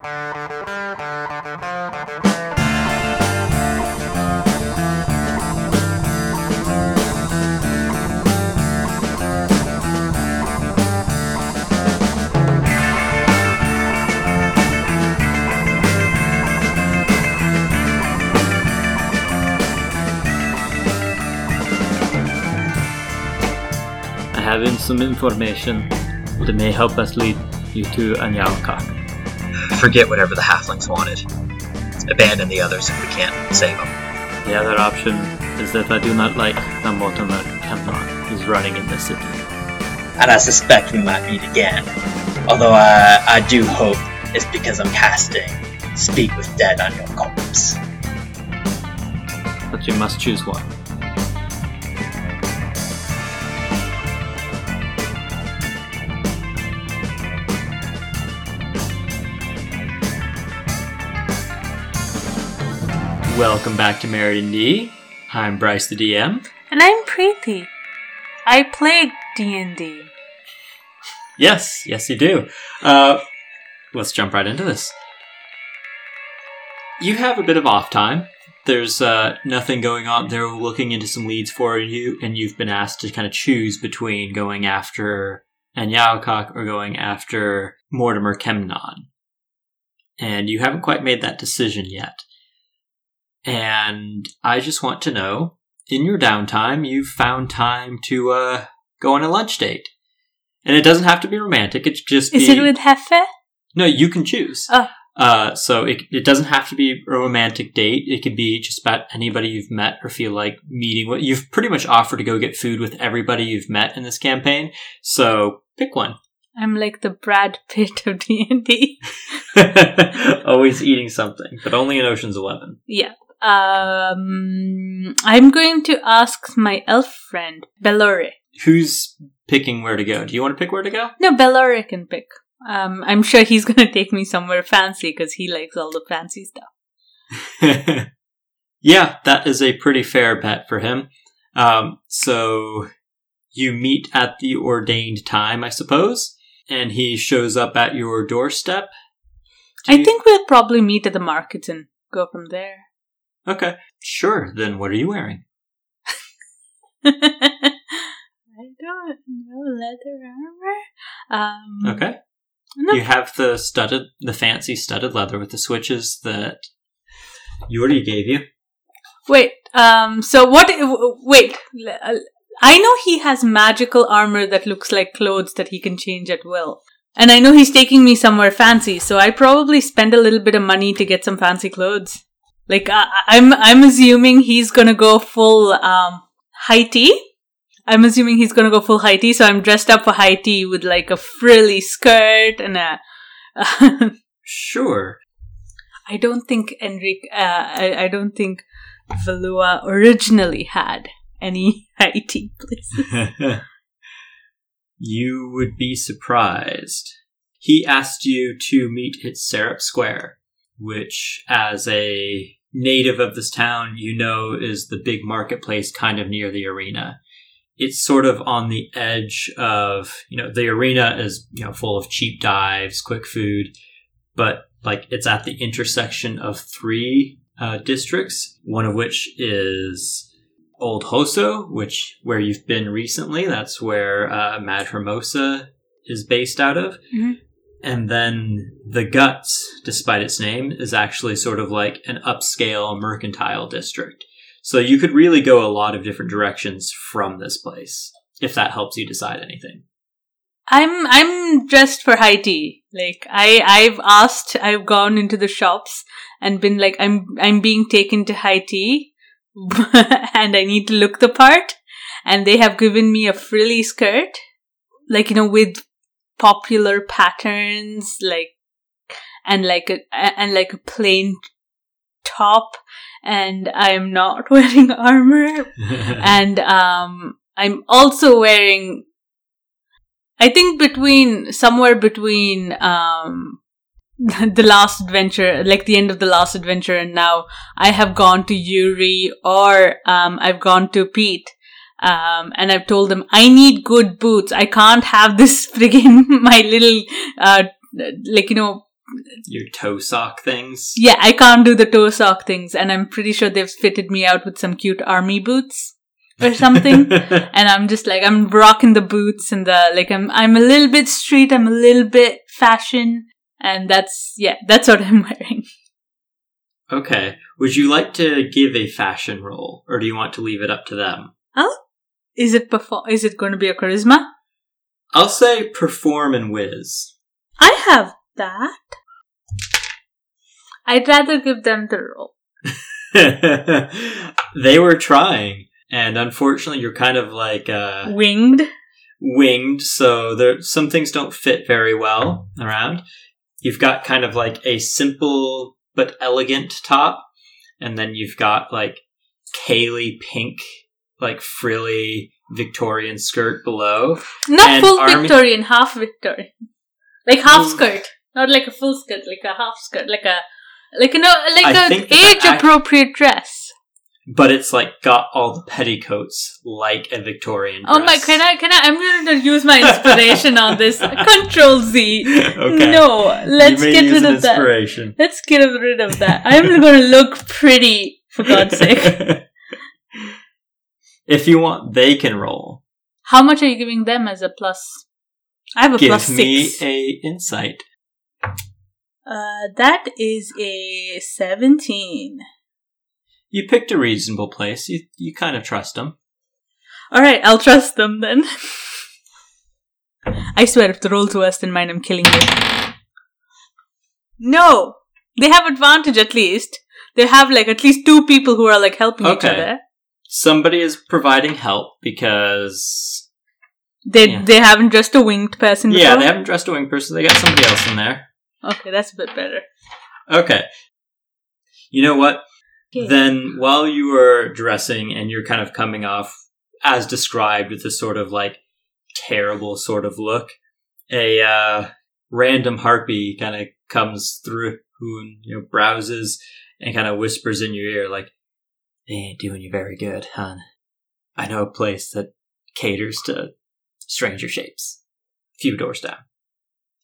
I have in some information that may help us lead you to Anyalka. Forget whatever the halflings wanted. Abandon the others if we can't save them. The other option is that I do not like how Mortimer Kemnon is running in the city. And I suspect we might meet again. Although I, I do hope it's because I'm casting Speak with Dead on your corpse. But you must choose one. Welcome back to Meriden D. I'm Bryce the DM. And I'm Preeti. I play D&D. Yes, yes, you do. Uh, let's jump right into this. You have a bit of off time. There's uh, nothing going on. They're looking into some leads for you, and you've been asked to kind of choose between going after Anyalkok or going after Mortimer Kemnon. And you haven't quite made that decision yet. And I just want to know, in your downtime, you've found time to uh, go on a lunch date. And it doesn't have to be romantic. It's just Is it with Hefe? no, you can choose. Oh. Uh, so it, it doesn't have to be a romantic date. It could be just about anybody you've met or feel like meeting. What you've pretty much offered to go get food with everybody you've met in this campaign. So pick one. I'm like the Brad Pitt of D&D. Always eating something, but only in Ocean's Eleven. Yeah. Um, I'm going to ask my elf friend, Belore. Who's picking where to go? Do you want to pick where to go? No, Belore can pick. Um, I'm sure he's going to take me somewhere fancy because he likes all the fancy stuff. yeah, that is a pretty fair bet for him. Um, so you meet at the ordained time, I suppose, and he shows up at your doorstep. Do I you- think we'll probably meet at the markets and go from there. Okay, sure. Then what are you wearing? I don't know leather armor. Um, Okay, no, you have the studded, the fancy studded leather with the switches that Yuri gave you. Wait. Um. So what? Wait. uh, I know he has magical armor that looks like clothes that he can change at will. And I know he's taking me somewhere fancy, so I probably spend a little bit of money to get some fancy clothes. Like I, I'm, I'm assuming he's gonna go full um high tea. I'm assuming he's gonna go full high tea, so I'm dressed up for high tea with like a frilly skirt and a. Sure. I don't think Enric. Uh, I, I don't think Valua originally had any high tea places. you would be surprised. He asked you to meet at Syrup Square, which, as a native of this town, you know is the big marketplace kind of near the arena. It's sort of on the edge of, you know, the arena is, you know, full of cheap dives, quick food, but like it's at the intersection of three uh, districts, one of which is Old Hoso, which where you've been recently. That's where uh, Mad Hermosa is based out of. Mhm. And then the Guts, despite its name, is actually sort of like an upscale mercantile district. So you could really go a lot of different directions from this place, if that helps you decide anything. I'm I'm dressed for high tea. Like I I've asked. I've gone into the shops and been like I'm I'm being taken to high tea, and I need to look the part. And they have given me a frilly skirt, like you know with popular patterns, like and like a and like a plain top. And I am not wearing armor and um i'm also wearing i think between somewhere between um the last adventure like the end of the last adventure and now i have gone to yuri or um i've gone to pete um and i've told them i need good boots i can't have this friggin my little uh like you know Your toe sock things. yeah, I can't do the toe sock things, and I'm pretty sure they've fitted me out with some cute army boots or something. and I'm just like I'm rocking the boots and the like I'm I'm a little bit street, I'm a little bit fashion, and that's yeah, that's what I'm wearing. okay. Would you like to give a fashion roll, or do you want to leave it up to them? Is it perform? Is it going to be a charisma? I'll say perform and whiz. I have that. I'd rather give them the roll. they were trying, and unfortunately, you're kind of like uh, Winged. winged, so there some things don't fit very well around. You've got kind of like a simple but elegant top, and then you've got like Kaylee pink, like frilly Victorian skirt below. Not full army- Victorian, half Victorian. Like half Mm. skirt. Not like a full skirt, like a half skirt, like a like a no like I a think age appropriate dress. But it's like got all the petticoats like a Victorian. Oh my can I can I I'm gonna use my inspiration on this. Control Z. okay. No, let's get rid an of that. Let's get rid of that. I'm gonna look pretty for God's sake. if you want, they can roll. How much are you giving them as a plus? I have a Give plus me a insight. Uh, that is a seventeen. You picked a reasonable place. You you kind of trust them. All right, I'll trust them then. I swear, if the roll's worse than mine, I'm killing you. No, they have advantage at least. They have like at least two people who are like helping each other. Somebody is providing help because They Yeah. they haven't dressed a winged person. yeah, they haven't dressed a wing person. They got somebody else in there. Okay, that's a bit better. Okay. You know what? Okay. Then while you were dressing and you're kind of coming off as described with this sort of like terrible sort of look, a uh, random harpy kind of comes through and you know browses and kind of whispers in your ear like, "They ain't doing you very good, hon. I know a place that caters to stranger shapes, few doors down."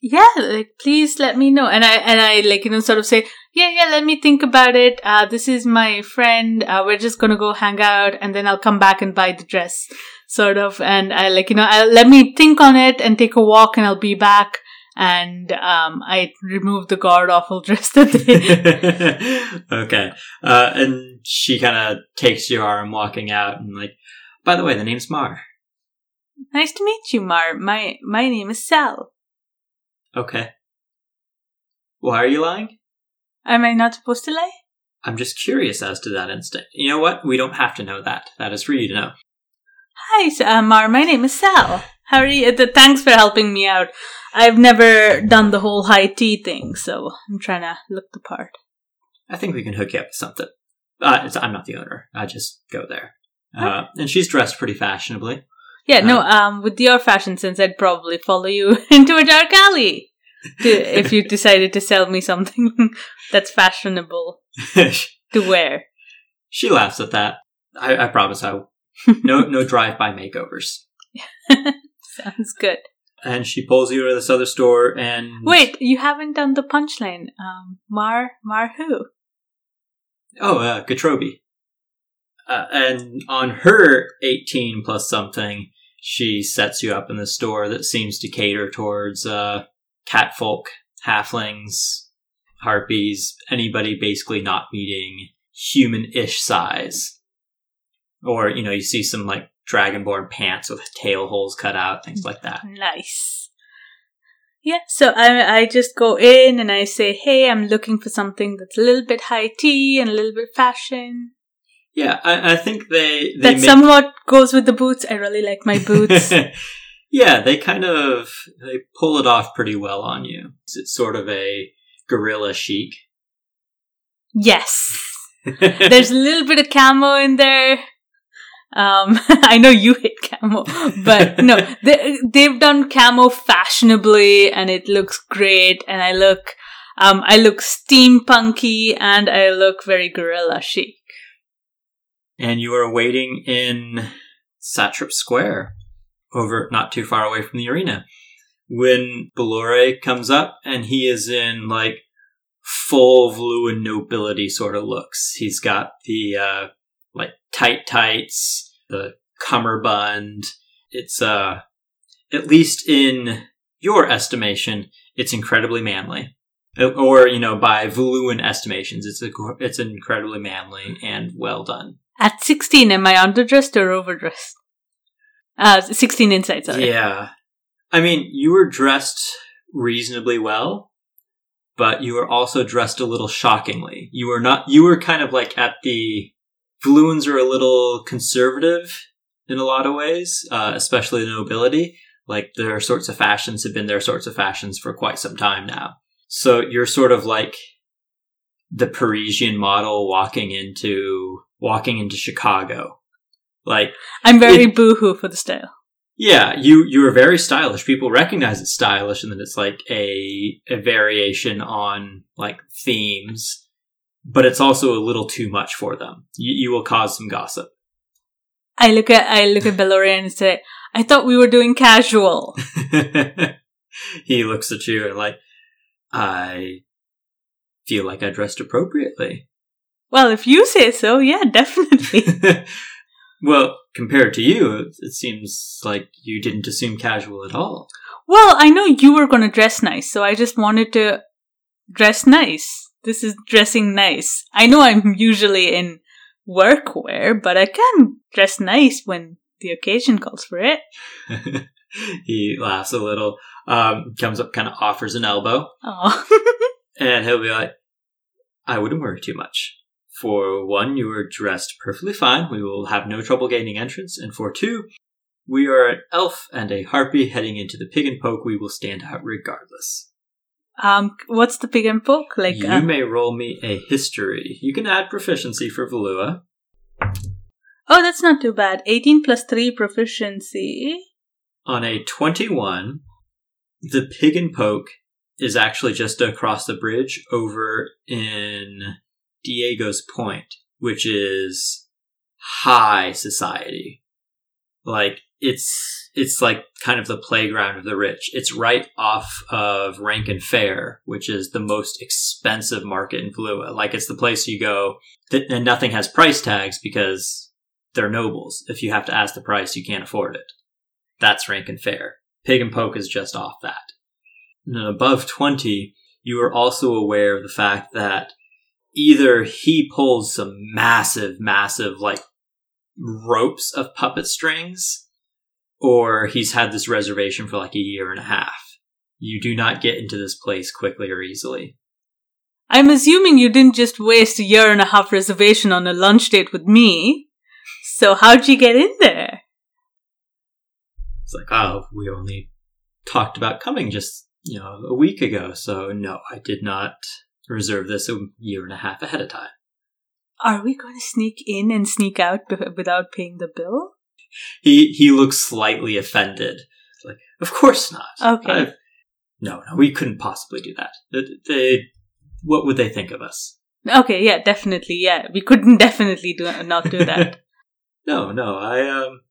Yeah, like please let me know. And I and I like you know sort of say, yeah, yeah, let me think about it. Uh, this is my friend. Uh, we're just gonna go hang out, and then I'll come back and buy the dress, sort of. And I like you know, I, let me think on it and take a walk, and I'll be back. And um, I remove the god awful dress that they. okay. Uh, and she kind of takes your arm walking out and like, by the way, the name's Mar. nice to meet you, Mar. My my name is Sal. Okay. Why are you lying? Am I not supposed to lie? I'm just curious as to that instinct. You know what? We don't have to know that. That is for you to know. Hi, uh, Mar. My name is Sal. You? Uh, thanks for helping me out. I've never done the whole high tea thing, so I'm trying to look the part. I think we can hook you up with something. Uh, it's, I'm not the owner. I just go there. Uh, and she's dressed pretty fashionably. Yeah, no. Um, with your fashion sense, I'd probably follow you into a dark alley to, if you decided to sell me something that's fashionable to wear. she laughs at that. I, I promise I. No, no drive-by makeovers. Sounds good. And she pulls you to this other store and Wait, you haven't done the punchline. Um, Mar, Mar who? Oh, uh, Katrobi. Uh, and on her 18 plus something, she sets you up in the store that seems to cater towards uh, catfolk, halflings, harpies, anybody basically not meeting human ish size. Or, you know, you see some like dragonborn pants with tail holes cut out, things like that. Nice. Yeah, so I I just go in and I say, hey, I'm looking for something that's a little bit high tea and a little bit fashion. Yeah, I, I think they. they that make- somewhat goes with the boots. I really like my boots. yeah, they kind of they pull it off pretty well on you. It's sort of a guerrilla chic. yes. There's a little bit of camo in there. Um, I know you hate camo, but no, they, they've done camo fashionably and it looks great. And I look, um, I look steampunky and I look very guerrilla chic. and you are waiting in Satrap Square, over not too far away from the arena, when Belore comes up and he is in like full Vluan nobility sort of looks. He's got the uh like tight tights, the cummerbund. It's uh at least in your estimation, it's incredibly manly. Uh, Or, you know, by Vluan estimations, it's a, it's incredibly manly and well done. At 16, am I underdressed or overdressed? Uh, 16 inside, sorry. Yeah. I mean, you were dressed reasonably well, but you were also dressed a little shockingly. You were not, you were kind of like at the, Vluans are a little conservative in a lot of ways, uh, especially the nobility. Like their sorts of fashions have been their sorts of fashions for quite some time now. So you're sort of like the Parisian model walking into, walking into Chicago. Like, I'm very boohoo for the style. yeah, you you are very stylish. People recognize it's stylish, and then it's like a a variation on like themes, but it's also a little too much for them. You, you will cause some gossip. I look at I look at Belore and say, I thought we were doing casual. he looks at you and like, I feel like I dressed appropriately. Well, if you say so, yeah, definitely. well, compared to you, it, it seems like you didn't assume casual at all. well, I know you were gonna dress nice, so I just wanted to dress nice. This is dressing nice. I know I'm usually in workwear, but I can dress nice when the occasion calls for it. he laughs a little, um, comes up, kind of offers an elbow, Oh, and he'll be like, I wouldn't worry too much. For one, you are dressed perfectly fine. We will have no trouble gaining entrance. And for two, we are an elf and a harpy heading into the pig and poke. We will stand out regardless. Um, what's the pig and poke? Like, you uh, may roll me a history. You can add proficiency for Valua. oh, that's not too bad. 18 plus 3 proficiency. On a 21, the pig and poke is actually just across the bridge over in Diego's Point, which is high society. Like it's it's like kind of the playground of the rich. It's right off of rank and Fair, which is the most expensive market in Valua. Like it's the place you go and nothing has price tags because they're nobles. If you have to ask the price, you can't afford it. That's rank and Fair. Pig and Poke is just off that. And above 20, you are also aware of the fact that either he pulls some massive, massive, like, ropes of puppet strings, or he's had this reservation for like a year and a half. You do not get into this place quickly or easily. I'm assuming you didn't just waste a year and a half reservation on a lunch date with me. So how'd you get in there? It's like, oh, we only talked about coming just, you know, a week ago, so no, I did not reserve this a year and a half ahead of time. Are we going to sneak in and sneak out b- without paying the bill? He he looks slightly offended. Like, of course not. Okay. I've- no, no, we couldn't possibly do that. They, they, what would they think of us? Okay, yeah, definitely, yeah. We couldn't definitely do not do that. No, no, I um,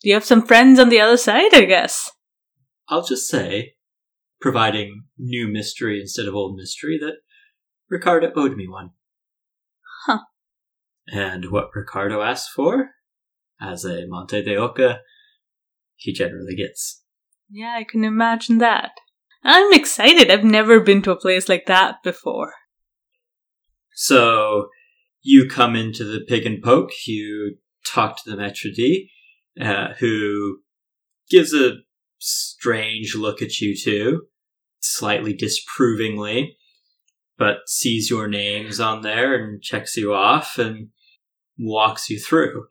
do you have some friends on the other side, I guess? I'll just say, providing new mystery instead of old mystery, that Ricardo owed me one. Huh. And what Ricardo asked for, as a Monte de Oca, he generally gets. Yeah, I can imagine that. I'm excited. I've never been to a place like that before. So you come into the pig and poke, you talk to the Maitre D, uh, who gives a strange look at you too, slightly disprovingly, but sees your names on there and checks you off and walks you through.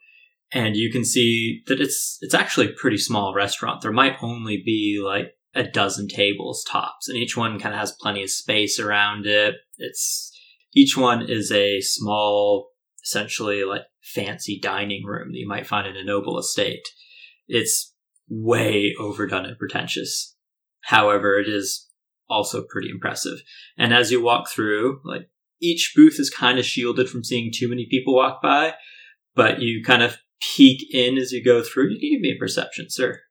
And you can see that it's it's actually a pretty small restaurant. There might only be like a dozen tables tops, and each one kind of has plenty of space around it. It's each one is a small, essentially like fancy dining room that you might find in a noble estate. It's way overdone and pretentious. However, it is also pretty impressive. And as you walk through, like each booth is kind of shielded from seeing too many people walk by, but you kind of peek in as you go through. You can give me a perception, sir.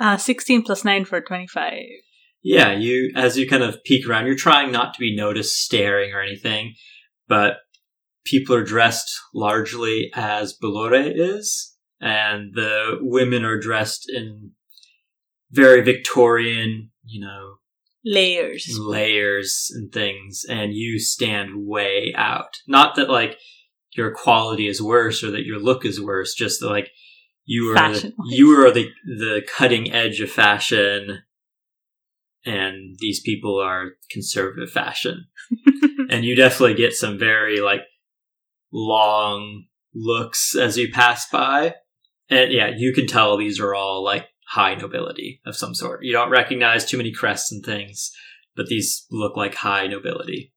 Uh, 16 plus 9 for 25. Yeah, you as you kind of peek around, you're trying not to be noticed staring or anything, but people are dressed largely as Belore is, and the women are dressed in very Victorian, you know, Layers. layers and things, and you stand way out. Not that like your quality is worse or that your look is worse, just like you are you are the the cutting edge of fashion, and these people are conservative fashion, and you definitely get some very like long looks as you pass by, and yeah, you can tell these are all like high nobility of some sort. You don't recognize too many crests and things, but these look like high nobility.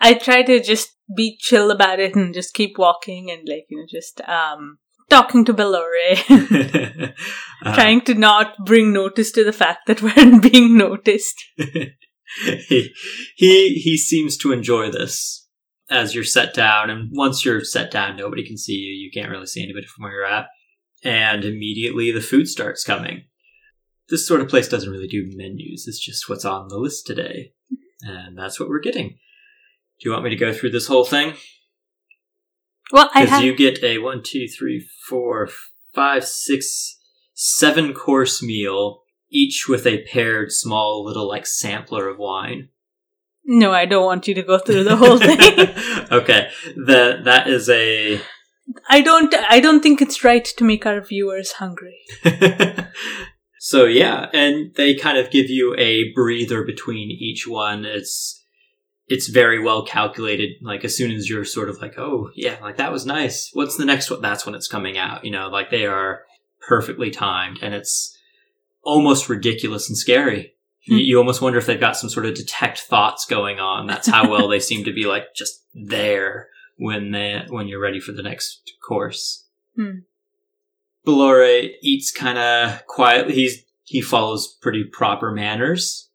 I try to just be chill about it and just keep walking and like, you know, just um talking to Belore, Uh, trying to not bring notice to the fact that we're being noticed. he, he he seems to enjoy this as you're set down, and once you're set down, nobody can see you. You can't really see anybody from where you're at, and immediately the food starts coming. This sort of place doesn't really do menus; it's just what's on the list today, and that's what we're getting. Do you want me to go through this whole thing? Well, I Because have you get a one, two, three, four, five, six, seven course meal, each with a paired small little like sampler of wine. no, I don't want you to go through the whole thing. okay, that that is a. I don't. I don't think it's right to make our viewers hungry. so yeah, and they kind of give you a breather between each one. It's it's very well calculated. Like as soon as you're sort of like, oh yeah, like that was nice. What's the next one? That's when it's coming out. You know, like they are perfectly timed, and it's almost ridiculous and scary. You, Hmm. you almost wonder if they've got some sort of detect thoughts going on. That's how well they seem to be like just there when they when you're ready for the next course. Hmm. Belore eats kind of quietly. He's he follows pretty proper manners.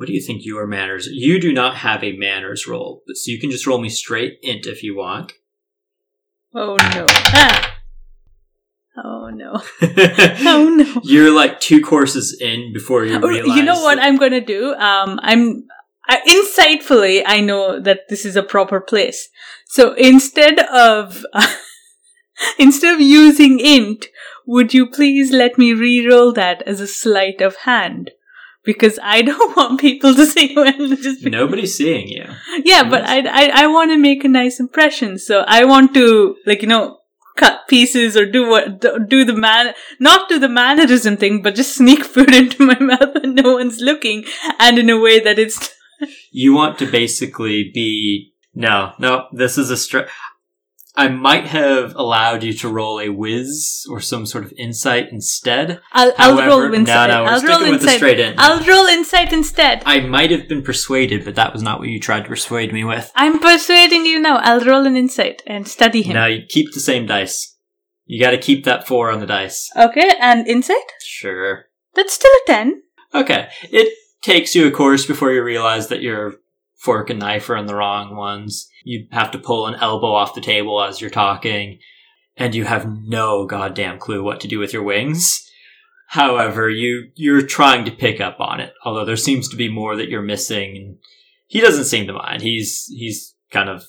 What do you think your manners? You do not have a manners roll, so you can just roll me straight int if you want. Oh no! Ah. Oh no! Oh no! You're like two courses in before you Oh, realize. you know what I'm gonna do? Um, I'm I, insightfully. I know that this is a proper place. So instead of instead of using int, would you please let me re-roll that as a sleight of hand? Because I don't want people to see when just Nobody's seeing you. yeah, but I I, I want to make a nice impression, so I want to like you know cut pieces or do what do the man not do the mannerism thing, but just sneak food into my mouth when no one's looking, and in a way that it's You want to basically be no, no. This is a str. I might have allowed you to roll a whiz or some sort of insight instead. I'll I'll However, roll insight. no, no, I'll roll insight. in. I'll roll insight instead. I might have been persuaded, but that was not what you tried to persuade me with. I'm persuading you now. I'll roll an insight and study him. Now you keep the same dice. You got to keep that four on the dice. Okay, and insight? Sure. That's still a ten. Okay. It takes you a course before you realize that your fork and knife are in the wrong ones. You have to pull an elbow off the table as you're talking, and you have no goddamn clue what to do with your wings. However, you you're trying to pick up on it, although there seems to be more that you're missing. He doesn't seem to mind. He's he's kind of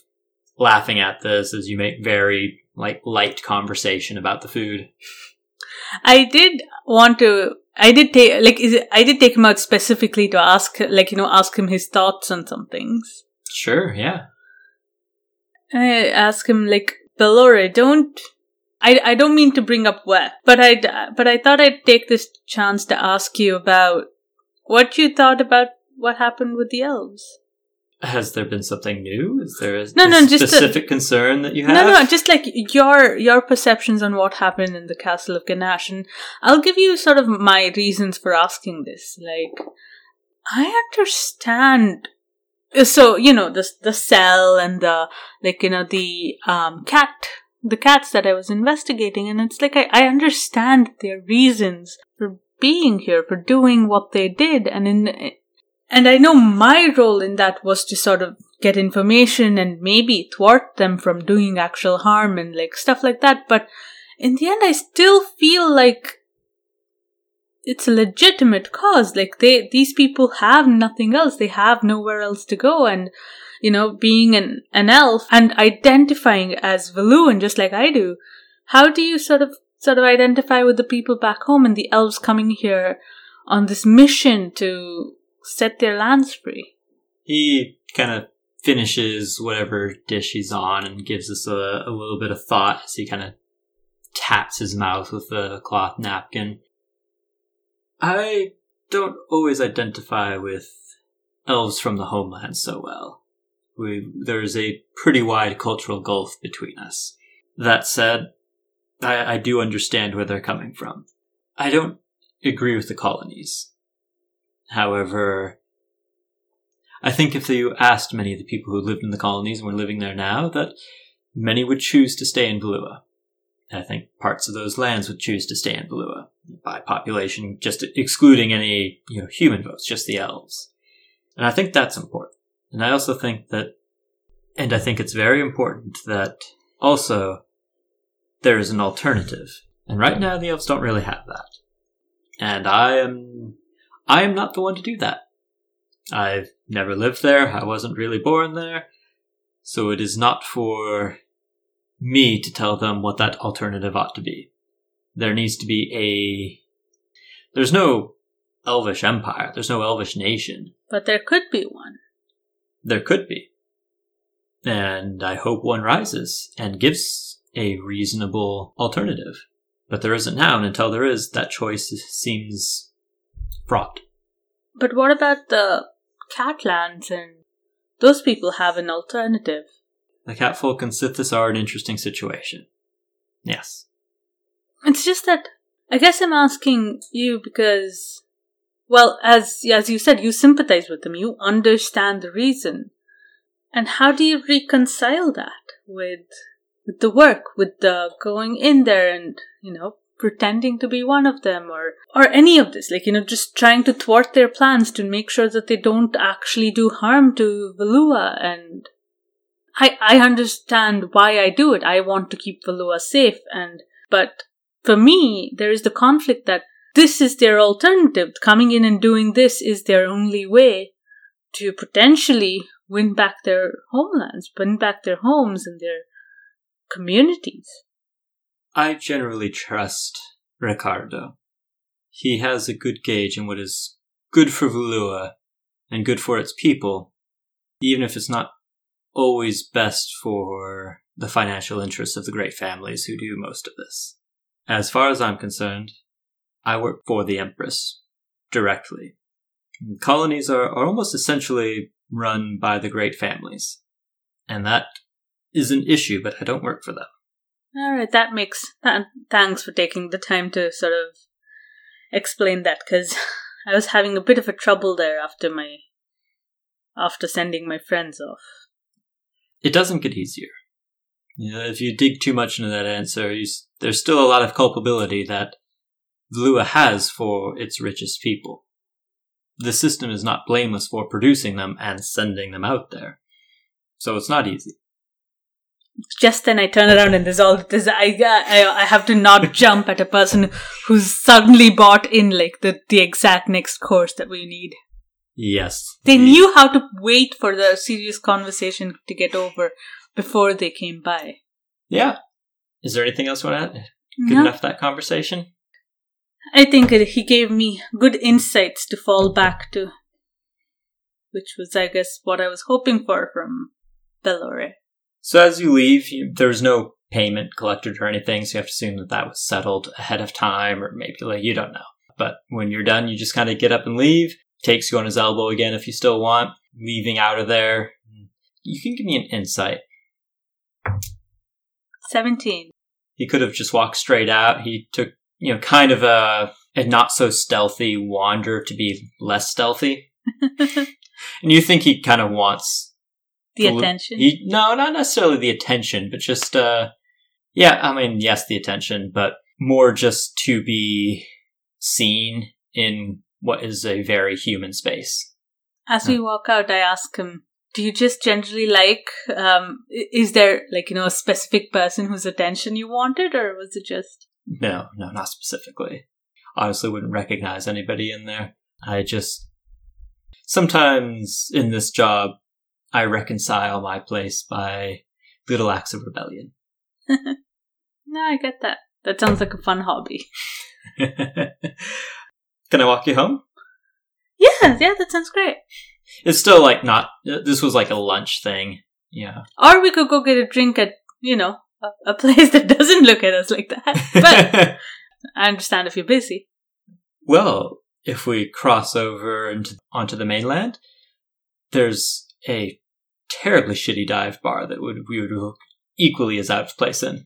laughing at this as you make very like light conversation about the food. I did want to. I did take like is it, I did take him out specifically to ask like you know ask him his thoughts on some things. Sure, yeah. I ask him like Belore, don't. I, I don't mean to bring up wet, but I but I thought I'd take this chance to ask you about what you thought about what happened with the elves. Has there been something new? Is there a, No, no, just a- specific concern that you have? No, no, just like your your perceptions on what happened in the castle of Ganache, and I'll give you sort of my reasons for asking this. Like, I understand. So you know the the cell and the like you know the um cat the cats that I was investigating, and it's like I, I understand their reasons for being here for doing what they did, and in and I know my role in that was to sort of get information and maybe thwart them from doing actual harm and like stuff like that. But in the end, I still feel like it's a legitimate cause. Like they, these people have nothing else. They have nowhere else to go. And, you know, being an, an elf and identifying as Valuan, just like I do, how do you sort of, sort of identify with the people back home and the elves coming here on this mission to set their lands free? He kind of finishes whatever dish he's on and gives us a, a little bit of thought as he kind of taps his mouth with a cloth napkin. I don't always identify with elves from the homeland so well. We, there's a pretty wide cultural gulf between us. That said, I, I do understand where they're coming from. I don't agree with the colonies. However, I think if you asked many of the people who lived in the colonies and were living there now, that many would choose to stay in Valua. I think parts of those lands would choose to stay in Valua by population, just excluding any you know human votes, just the elves. And I think that's important. And I also think that, and I think it's very important that also there is an alternative. And right now the elves don't really have that. And I am, I am not the one to do that. I've never lived there. I wasn't really born there. So it is not for me to tell them what that alternative ought to be. There needs to be a. There's no elvish empire. There's no elvish nation. But there could be one. There could be. And I hope one rises and gives a reasonable alternative. But there isn't now, and until there is, that choice seems fraught. But what about the Catlands and those people have an alternative? The catfolk and Sithis are an interesting situation. Yes. It's just that I guess I'm asking you because, well, as as you said, you sympathize with them, you understand the reason, and how do you reconcile that with with the work, with the going in there and you know pretending to be one of them or or any of this like you know just trying to thwart their plans to make sure that they don't actually do harm to Valua and I, I understand why I do it. I want to keep Valua safe and, but for me, there is the conflict that this is their alternative. Coming in and doing this is their only way to potentially win back their homelands, win back their homes and their communities. I generally trust Ricardo. He has a good gauge in what is good for Valua and good for its people, even if it's not always best for the financial interests of the great families who do most of this. As far as I'm concerned, I work for the Empress directly. Colonies are, are almost essentially run by the great families. And that is an issue, but I don't work for them. All right, that makes. That, thanks for taking the time to sort of explain that because I was having a bit of a trouble there after my after sending my friends off it doesn't get easier. You know, if you dig too much into that answer, there's still a lot of culpability that Valua has for its richest people. The system is not blameless for producing them and sending them out there. So it's not easy. Just then I turn around and there's all this, I, uh, I, I have to not jump at a person who's suddenly bought in like the, the exact next course that we need. Yes. They knew how to wait for the serious conversation to get over before they came by. Yeah. Is there anything else you want to add? Good no. enough that conversation? I think he gave me good insights to fall back to, which was, I guess, what I was hoping for from Belore. So as you leave, you, there's no payment collected or anything, so you have to assume that that was settled ahead of time, or maybe like you don't know. But when you're done, you just kind of get up and leave takes you on his elbow again if you still want, leaving out of there. You can give me an insight. 17. He could have just walked straight out. He took, you know, kind of a, a not so stealthy wander to be less stealthy. and you think he kind of wants the attention? He, no, not necessarily the attention, but just, uh, yeah, I mean, yes, the attention, but more just to be seen in what is a very human space. As we walk out, I ask him, do you just generally like, um, is there like, you know, a specific person whose attention you wanted or was it just? No, no, not specifically. honestly wouldn't recognize anybody in there. I just sometimes in this job I reconcile my place by little acts of rebellion. No, I get that. That sounds like a fun hobby. Can I walk you home? Yeah, yeah, that sounds great. It's still like not. This was like a lunch thing. Yeah. Or we could go get a drink at, you know, a, a place that doesn't look at us like that. But I understand if you're busy. well, if we cross over into, onto the mainland, there's a terribly shitty dive bar that would we would look equally as out of place in.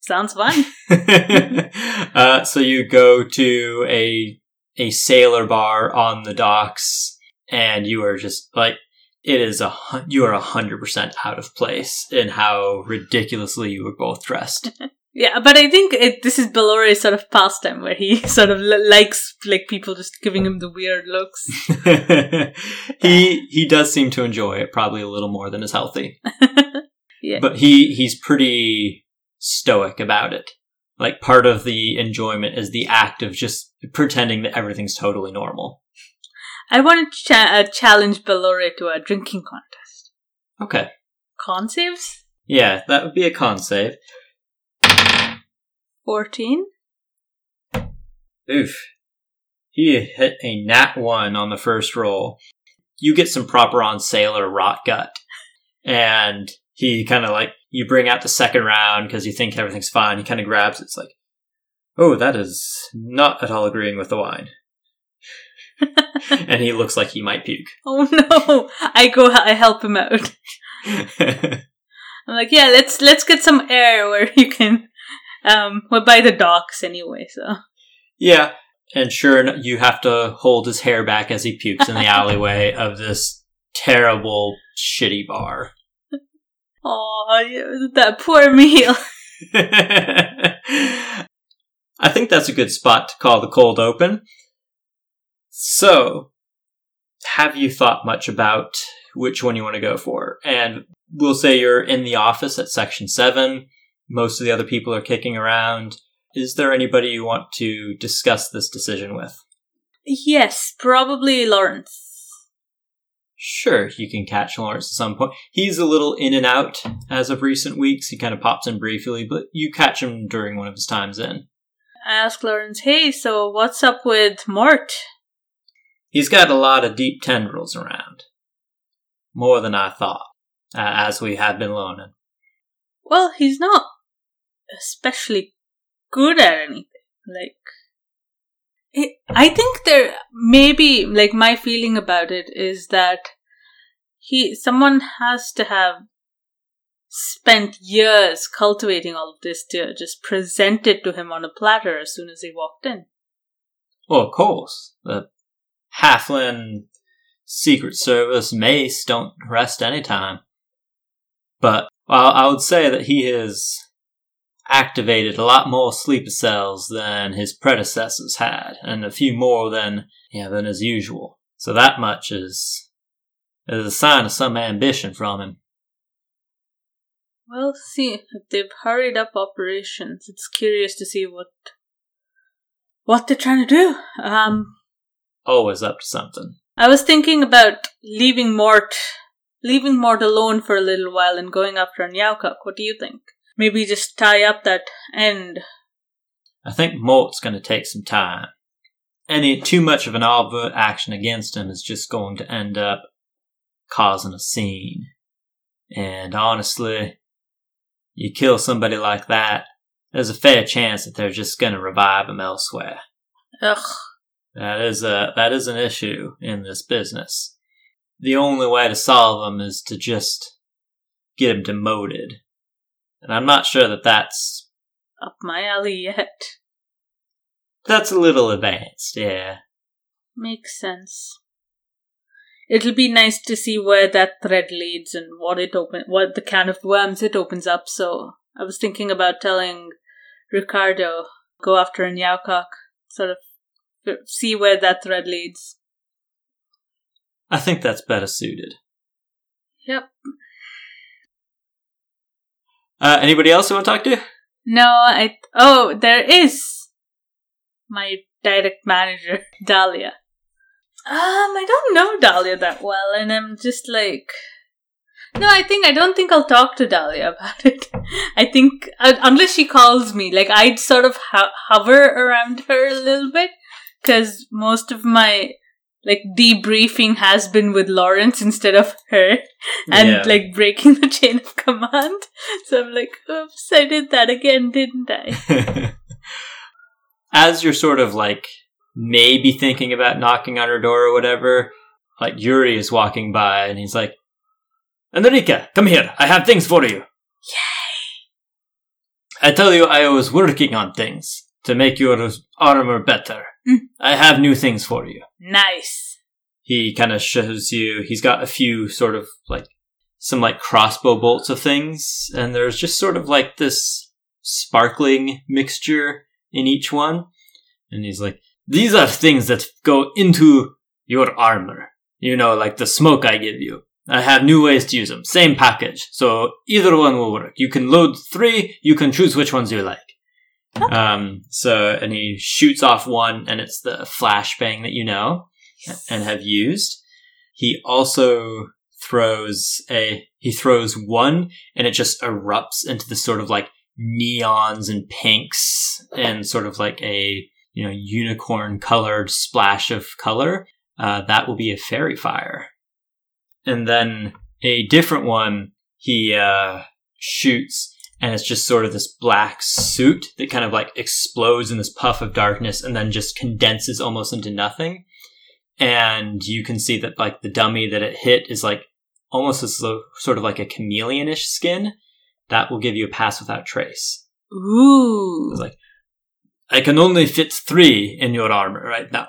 Sounds fun. uh, so you go to a a sailor bar on the docks, and you are just like it is a you are a hundred percent out of place in how ridiculously you were both dressed. Yeah, but I think it, this is Belore's sort of pastime where he sort of li- likes like people just giving him the weird looks. he he does seem to enjoy it probably a little more than is healthy. Yeah. But he he's pretty stoic about it. Like part of the enjoyment is the act of just pretending that everything's totally normal. I want to cha- uh, challenge Belore to a drinking contest. Okay. Con saves? Yeah, that would be a con save. 14? Oof. He hit a nat one on the first roll. You get some proper on sailor rot gut. And he kind of like, you bring out the second round because you think everything's fine. He kind of grabs it. It's like, oh, that is not at all agreeing with the wine. and he looks like he might puke. Oh no! I go, I help him out. I'm like, yeah, let's let's get some air where you can. Um, we're by the docks anyway, so yeah. And sure, you have to hold his hair back as he pukes in the alleyway of this terrible, shitty bar. oh, that poor meal. I think that's a good spot to call the cold open. So, have you thought much about which one you want to go for? And we'll say you're in the office at section 7. Most of the other people are kicking around. Is there anybody you want to discuss this decision with? Yes, probably Lawrence. Sure, you can catch Lawrence at some point. He's a little in and out as of recent weeks. He kind of pops in briefly, but you catch him during one of his times in. I ask Lawrence, hey, so what's up with Mort? He's got a lot of deep tendrils around. More than I thought, uh, as we have been learning. Well, he's not especially good at anything. Like, it, I think there maybe like my feeling about it is that he someone has to have spent years cultivating all of this to just present it to him on a platter as soon as he walked in. Well, of course, the Halfling Secret Service mace don't rest any time. But well, I would say that he has activated a lot more sleeper cells than his predecessors had, and a few more than yeah than as usual. So that much is is a sign of some ambition from him. Well, see they've hurried up operations. It's curious to see what what they're trying to do. Um, Always up to something. I was thinking about leaving Mort, leaving Mort alone for a little while and going after Nyawkuk. What do you think? Maybe just tie up that end. I think Mort's going to take some time. Any too much of an overt action against him is just going to end up causing a scene. And honestly, you kill somebody like that, there's a fair chance that they're just going to revive him elsewhere. Ugh. That is a that is an issue in this business. The only way to solve them is to just get him demoted, and I'm not sure that that's Up my alley yet. that's a little advanced. Yeah. Makes sense. It'll be nice to see where that thread leads and what it open, what the can of worms it opens up. So I was thinking about telling Ricardo go after a Nyawkuk, sort of uh, see where that thread leads. I think that's better suited. Yep. Uh, anybody else you want to talk to? No, I. Oh, there is my direct manager, Dahlia. Um, I don't know Dahlia that well, and I'm just like, no, I think I don't think I'll talk to Dahlia about it. I think uh, unless she calls me, like I'd sort of ho- hover around her a little bit because most of my like debriefing has been with Lawrence instead of her, and Yeah. like breaking the chain of command. So I'm like, oops, I did that again, didn't I? As you're sort of like maybe thinking about knocking on her door or whatever, like Yuri is walking by and he's like, Enrica, come here. I have things for you. Yay! I tell you, I was working on things to make your armor better. Mm. I have new things for you. Nice. he kind of shows you he's got a few sort of like some like crossbow bolts of things and there's just sort of like this sparkling mixture in each one. And he's like these are things that go into your armor. You know like the smoke i give you. I have new ways to use them same package. So either one will work. You can load three you can choose which ones you like um so and he shoots off one and it's the flashbang that you know and have used. He also throws a he throws one and it just erupts into this sort of like neons and pinks and sort of like a you know unicorn colored splash of color. Uh, that will be a fairy fire. And then a different one he uh, shoots and it's just sort of this black suit that kind of like explodes in this puff of darkness and then just condenses almost into nothing and you can see that like the dummy that it hit is like almost as though, sort of like a chameleonish skin that will give you a pass without trace Ooh. it's like i can only fit three in your armor right now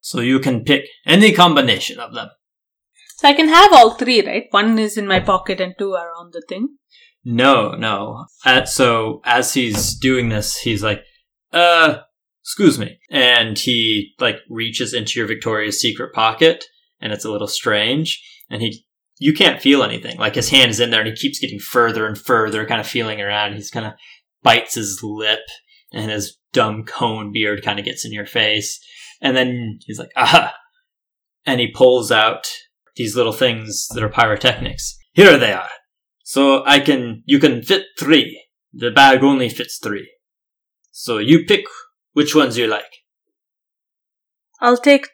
so you can pick any combination of them So I can have all three, right? One is in my pocket and two are on the thing. No no. So as he's doing this he's like uh excuse me. And he like reaches into your victoria's secret pocket and it's a little strange and he you can't feel anything. Like his hand is in there and he keeps getting further and further kind of feeling around. He's kind of bites his lip and his dumb cone beard kind of gets in your face. And then he's like aha! And he pulls out these little things that are pyrotechnics. Here they are so i can you can fit three the bag only fits three so you pick which ones you like I'll take,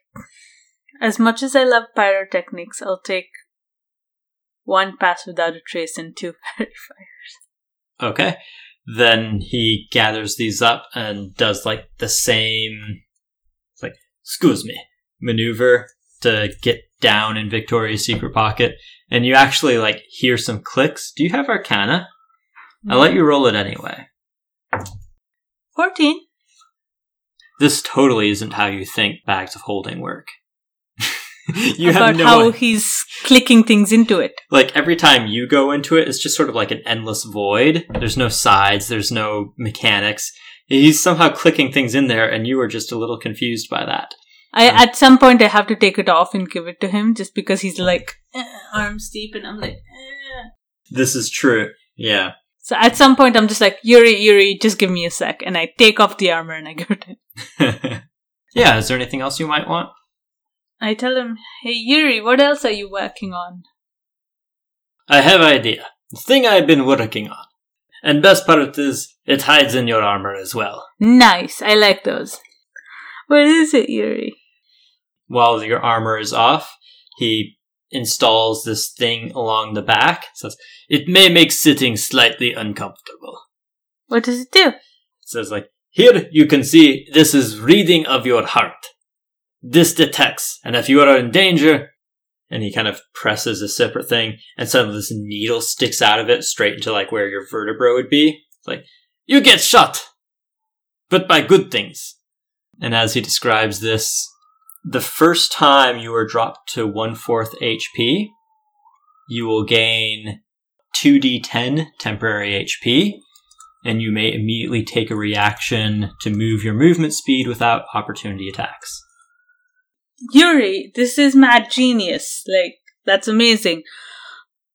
as much as I love pyrotechnics, I'll take one pass without a trace and two fairy fire. Okay. Then he gathers these up and does like the same, like, excuse me, maneuver to get down in Victoria's secret pocket. And you actually like hear some clicks. Do you have Arcana? I'll let you roll it anyway. 14. This totally isn't how you think bags of holding work. you about have no how idea. he's clicking things into it. like every time you go into it, it's just sort of like an endless void. There's no sides, there's no mechanics. He's somehow clicking things in there, and you are just a little confused by that. I Um, at some point I have to take it off and give it to him just because he's like eh, arms deep and I'm like eh. This is true. Yeah. so at some point I'm just like Yuri Yuri just give me a sec and I take off the armor and I give it to him. yeah, is there anything else you might want? I tell him hey Yuri what else are you working on I have idea. The thing I've been working on. And best part is, it hides in your armor as well. nice I like those what is it Yuri While your armor is off, he installs this thing along the back. Says, it may make sitting slightly uncomfortable. what does it do It says like, here you can see this is reading of your heart. This detects, and if you are in danger, and he kind of presses a separate thing, and suddenly this needle sticks out of it straight into like where your vertebra would be. It's like, you get shot! But by good things. And as he describes this, the first time you are dropped to one fourth HP, you will gain 2d10 temporary HP, and you may immediately take a reaction to move your movement speed without opportunity attacks. Yuri this is mad genius like that's amazing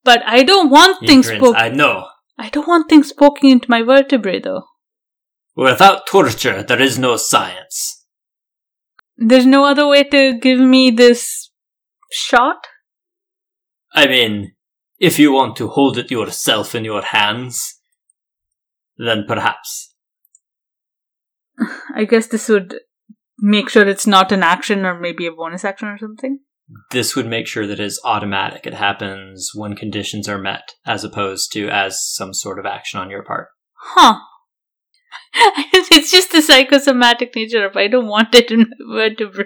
but I don't want things poking I know. I don't want things poking into my vertebrae though Without torture, there is no science. There's no other way to give me this shot? I mean, if you want to hold it yourself in your hands, then perhaps. I guess this would make sure it's not an action or maybe a bonus action or something. This would make sure that it's automatic. It happens when conditions are met, as opposed to as some sort of action on your part. Huh. it's just the psychosomatic nature of I don't want it in my vertebrae.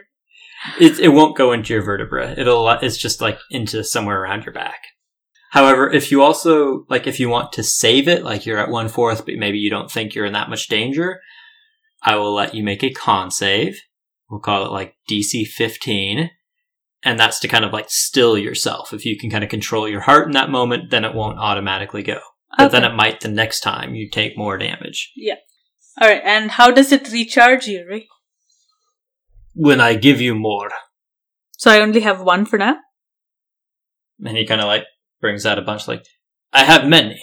It, it won't go into your vertebra. It'll it's just like into somewhere around your back. However, if you also like if you want to save it, like you're at one fourth, but maybe you don't think you're in that much danger, I will let you make a con save. We'll call it like DC 15. And that's to kind of like still yourself. If you can kind of control your heart in that moment, then it won't automatically go. But Okay. then it might the next time you take more damage. Alright, and how does it recharge, Yuri? When I give you more, So I only have one for now? and he kind of like brings out a bunch like, I have many.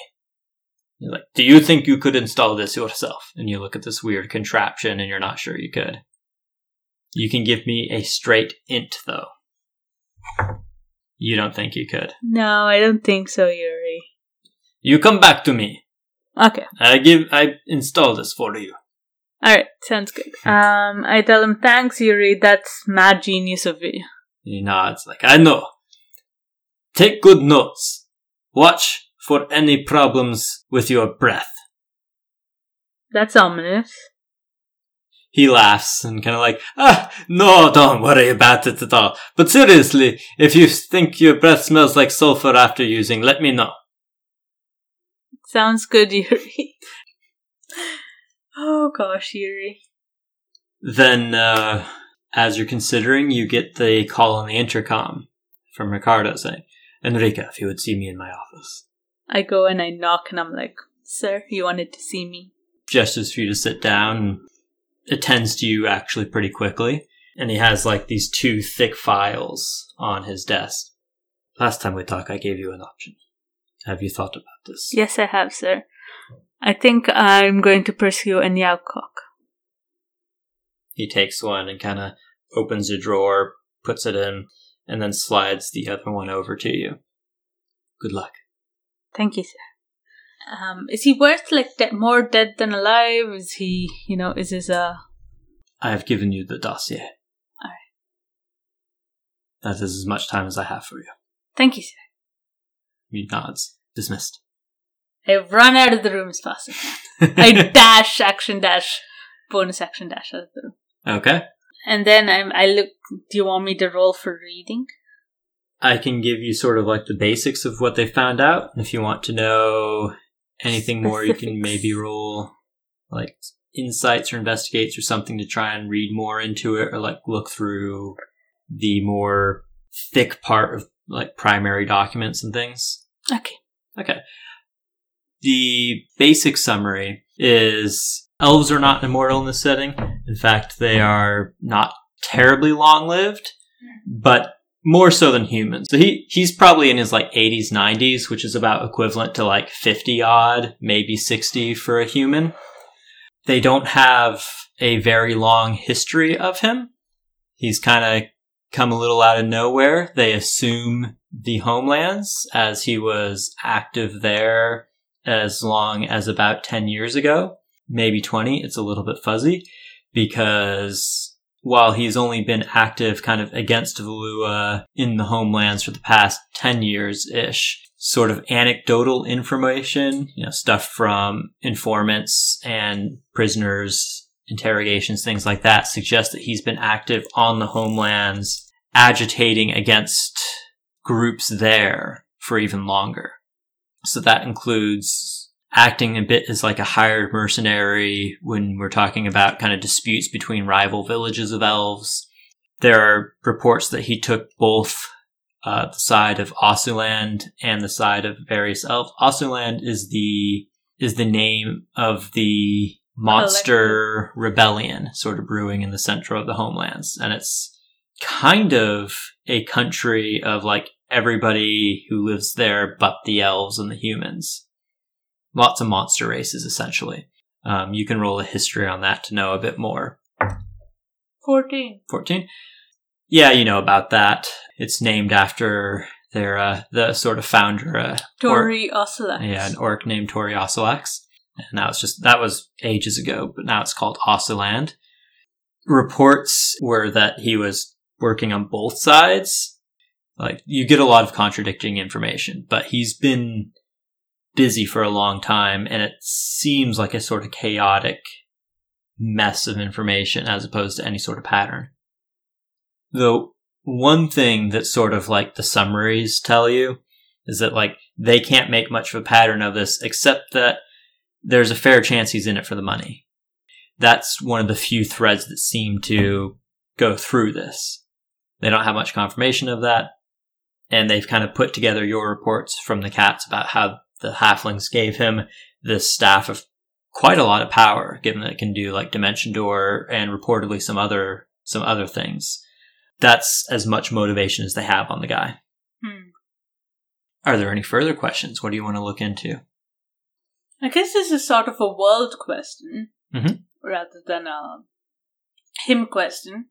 He's like, do you think you could install this yourself? And you look at this weird contraption and you're not sure you could. You can give me a straight int though. You don't think you could. No, I don't think so, Yuri. You come back to me. Okay. I give, I install this for you. Alright, sounds good. Um, I tell him, thanks, Yuri, that's mad genius of you. He nods like, I know. Take good notes. Watch for any problems with your breath. That's ominous. He laughs and kind of like, ah, no, don't worry about it at all. But seriously, if you think your breath smells like sulfur after using, let me know. Sounds good, Yuri. oh gosh, Yuri. Then, uh, as you're considering, you get the call on the intercom from Ricardo saying, Enrica, if you would see me in my office. I go and I knock and I'm like, Sir, you wanted to see me? Gestures for you to sit down and attends to you actually pretty quickly. And he has like these two thick files on his desk. Last time we talked, I gave you an option. Have you thought about this? Yes, I have, sir. I think I'm going to pursue a Nyaucock. He takes one and kind of opens a drawer, puts it in, and then slides the other one over to you. Good luck. Thank you, sir. Um, is he worth like de- more dead than alive? Is he, you know, is his uh? I have given you the dossier. Alright. That is as much time as I have for you. Thank you, sir. He nods. Dismissed. I run out of the room as fast as I can. I dash, action dash, bonus action dash out of the room, Okay. and then I'm. I look. Do you want me to roll for reading? I can give you sort of like the basics of what they found out. If you want to know anything more, you can maybe roll like insights or investigates or something to try and read more into it or like look through the more thick part of like primary documents and things. Okay. Okay. The basic summary is elves are not immortal in this setting. In fact, they are not terribly long lived, but more so than humans. So he he's probably in his like 80s, 90s, which is about equivalent to like 50 odd, maybe 60 for a human. They don't have a very long history of him. He's kind of come a little out of nowhere. They assume the homelands as he was active there as long as about 10 years ago, maybe 20. It's a little bit fuzzy because while he's only been active kind of against Valua in the homelands for the past 10 years ish, sort of anecdotal information, you know, stuff from informants and prisoners, interrogations, things like that suggest that he's been active on the homelands, agitating against groups there for even longer. So that includes acting a bit as like a hired mercenary when we're talking about kind of disputes between rival villages of elves. There are reports that he took both uh, the side of Osuland and the side of various elves. Osuland is the is the name of the monster rebellion sort of brewing in the center of the homelands, and it's kind of a country of like everybody who lives there but the elves and the humans. Lots of monster races, essentially. Um, you can roll a history on that to know a bit more. 14. 14? Yeah, you know about that. It's named after their, uh, the sort of founder, uh, Tori Ocelot. Yeah, an orc named Tori Oselax. And that was just, that was ages ago, but now it's called Oseland. Reports were that he was working on both sides. Like, you get a lot of contradicting information, but he's been busy for a long time, and it seems like a sort of chaotic mess of information as opposed to any sort of pattern. The one thing that sort of like the summaries tell you is that like they can't make much of a pattern of this except that there's a fair chance he's in it for the money. That's one of the few threads that seem to go through this. They don't have much confirmation of that. And they've kind of put together your reports from the cats about how the halflings gave him this staff of quite a lot of power, given that it can do like dimension door and reportedly some other some other things. That's as much motivation as they have on the guy. Hmm. Are there any further questions? What do you want to look into? I guess this is sort of a world question Mhm. rather than a him question.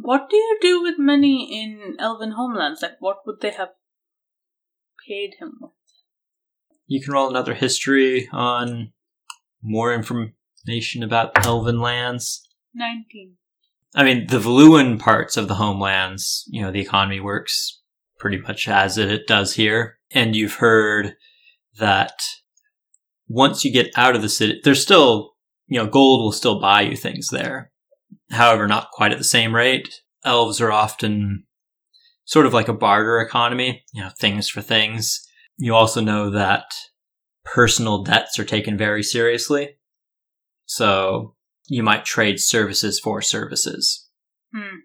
What do you do with money in elven homelands? Like, what would they have paid him with? You can roll another history on more information about elven lands. 19. I mean, the Valuan parts of the homelands, you know, the economy works pretty much as it does here. And you've heard that once you get out of the city, there's still, you know, gold will still buy you things there. However, not quite at the same rate. Elves are often sort of like a barter economy, you know, things for things. You also know that personal debts are taken very seriously. So you might trade services for services. Hmm.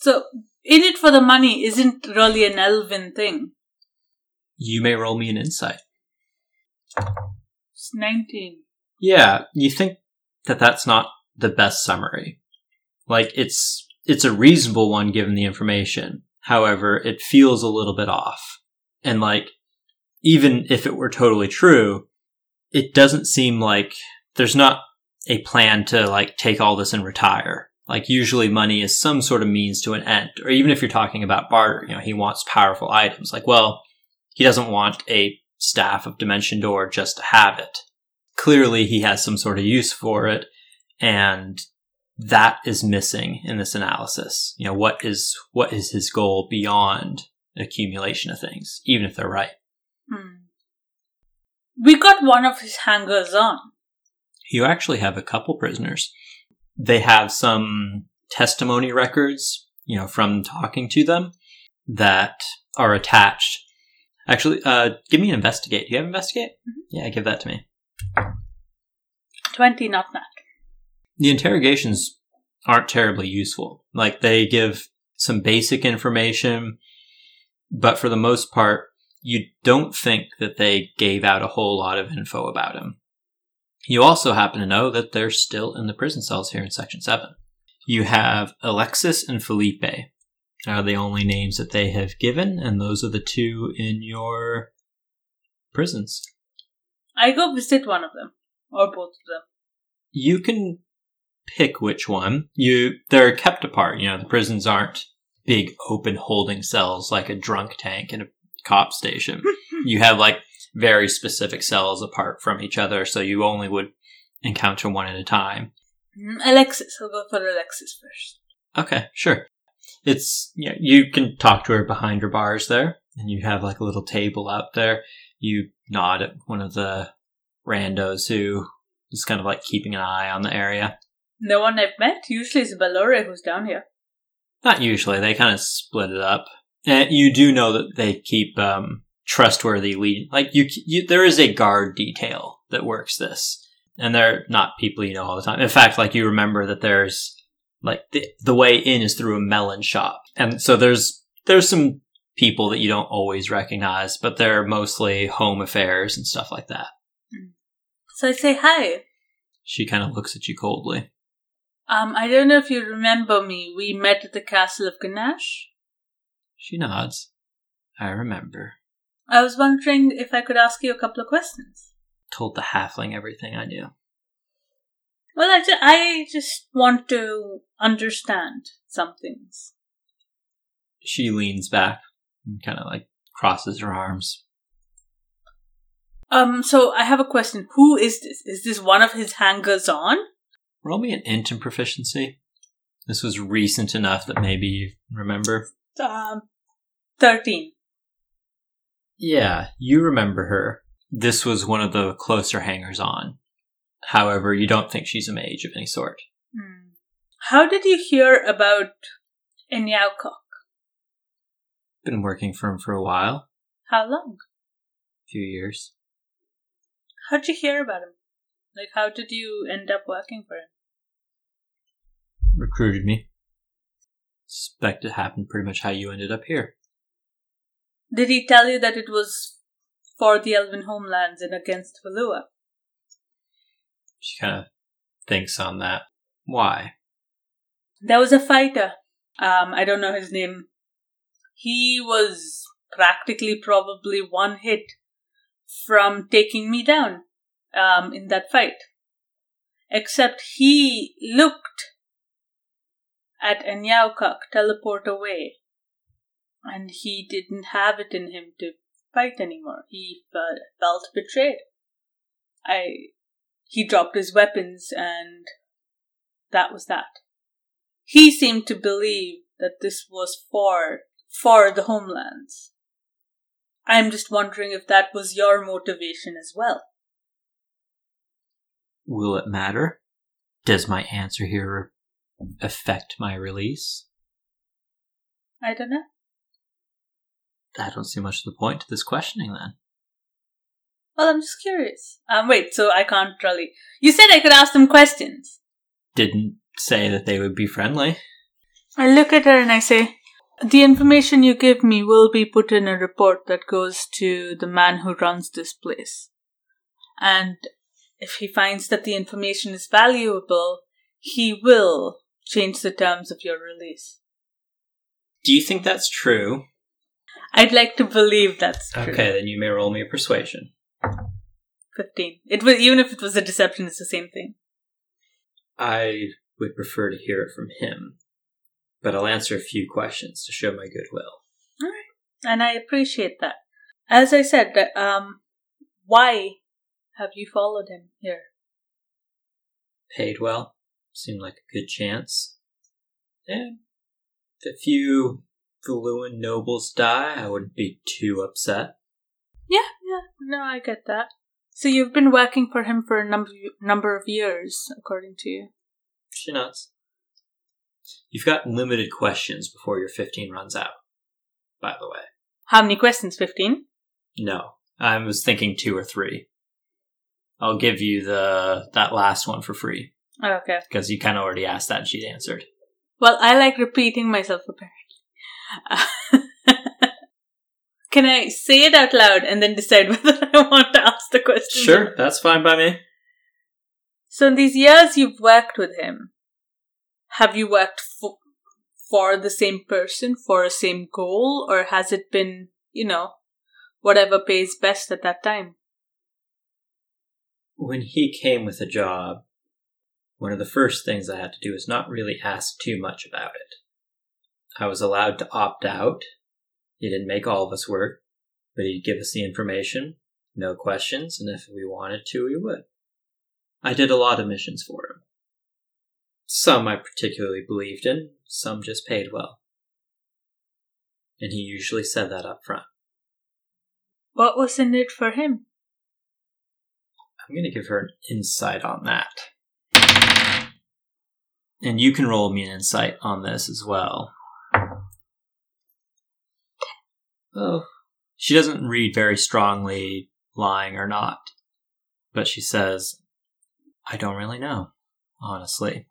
So, in it for the money isn't really an elven thing. You may roll me an insight. It's 19. Yeah, you think that that's not the best summary. Like it's it's a reasonable one given the information. However, it feels a little bit off. And like even if it were totally true, it doesn't seem like there's not a plan to like take all this and retire. Like usually money is some sort of means to an end. Or even if you're talking about barter, you know, he wants powerful items. Like, well, he doesn't want a staff of Dimension Door just to have it. Clearly he has some sort of use for it, and that is missing in this analysis. You know, what is what is his goal beyond accumulation of things, even if they're right? Hmm. We got one of his hangers on. You actually have a couple prisoners. They have some testimony records, you know, from talking to them that are attached. Actually, uh, give me an investigate. Do you have investigate? Yeah, give that to me. 20, not that. The interrogations aren't terribly useful. Like they give some basic information, but for the most part, you don't think that they gave out a whole lot of info about him. You also happen to know that they're still in the prison cells here in Section 7. You have Alexis and Felipe are the only names that they have given, and those are the two in your prisons. I go visit one of them, or both of them. You can pick which one. You they're kept apart. You know, the prisons aren't big open holding cells like a drunk tank in a cop station. you have like very specific cells apart from each other, so you only would encounter one at a time. Mm, Alexis. I'll go for Alexis first. Okay, sure. It's yeah, you can talk to her behind her bars there, and you have like a little table out there. You nod at one of the randos who is kind of like keeping an eye on the area. No one I've met. Usually it's Belore who's down here. Not usually. They kind of split it up. And you do know that they keep um, trustworthy lead. Like you, you, there is a guard detail that works this, and they're not people you know all the time. In fact, like you remember that there's like the, the way in is through a melon shop, and so there's there's some people that you don't always recognize, but they're mostly home affairs and stuff like that. So I say hi. She kind of looks at you coldly. Um, I don't know if you remember me. We met at the castle of Ganache. She nods. I remember. I was wondering if I could ask you a couple of questions. Told the halfling everything I knew. Well, I, ju- I just want to understand some things. She leans back and kind of like crosses her arms. Um, so I have a question. Who is this? Is this one of his hangers on? Roll me an int in proficiency. This was recent enough that maybe you remember. Um, 13. Yeah, you remember her. This was one of the closer hangers on. However, you don't think she's a mage of any sort. Hmm. How did you hear about Enyaukok? Been working for him for a while, How long? a few years. How'd you hear about him? Like, how did you end up working for him? Recruited me. Suspect it happened pretty much how you ended up here. Did he tell you that it was for the Elven homelands and against Valua? She kind of thinks on that. Why? There was a fighter. Um, I don't know his name. He was practically probably one hit from taking me down um, in that fight. Except he looked at Enyaukak teleport away, and he didn't have it in him to fight anymore. He fe- felt betrayed. I he dropped his weapons, and that was that. He seemed to believe that this was for for the homelands. I'm just wondering if that was your motivation as well. Will it matter? Does my answer here affect my release? I don't know. I don't see much of the point to this questioning then. Well, I'm just curious. Um, wait, so I can't really. You said I could ask them questions. Didn't say that they would be friendly. I look at her and I say, The information you give me will be put in a report that goes to the man who runs this place. And if he finds that the information is valuable, he will change the terms of your release. Do you think that's true? I'd like to believe that's true. Okay, then you may roll me a persuasion. 15. It was, even if it was a deception, it's the same thing. I would prefer to hear it from him, but I'll answer a few questions to show my goodwill. All right, and I appreciate that. As I said, um, why have you followed him here? Paid well, seemed like a good chance. And if a few Valuan nobles die, I wouldn't be too upset. Yeah, yeah, no, I get that. So you've been working for him for a number number of years, according to you. She nods. You've got limited questions before your 15 runs out, by the way. How many questions? Fifteen. No, I was thinking two or three. I'll give you the that last one for free Oh, okay. because you kind of already asked that and she answered. Well, I like repeating myself apparently. Can I say it out loud and then decide whether I want to ask the question? Sure, that's fine by me. So in these years you've worked with him, have you worked for, for the same person for a same goal, or has it been, you know, whatever pays best at that time? When he came with a job, one of the first things I had to do was not really ask too much about it. I was allowed to opt out. He didn't make all of us work, but he'd give us the information, no questions, and if we wanted to, we would. I did a lot of missions for him. Some I particularly believed in, some just paid well. And he usually said that up front. What was in it for him? I'm going to give her an insight on that. And you can roll me an insight on this as well. Oh. She doesn't read very strongly, lying or not. But she says, I don't really know, honestly.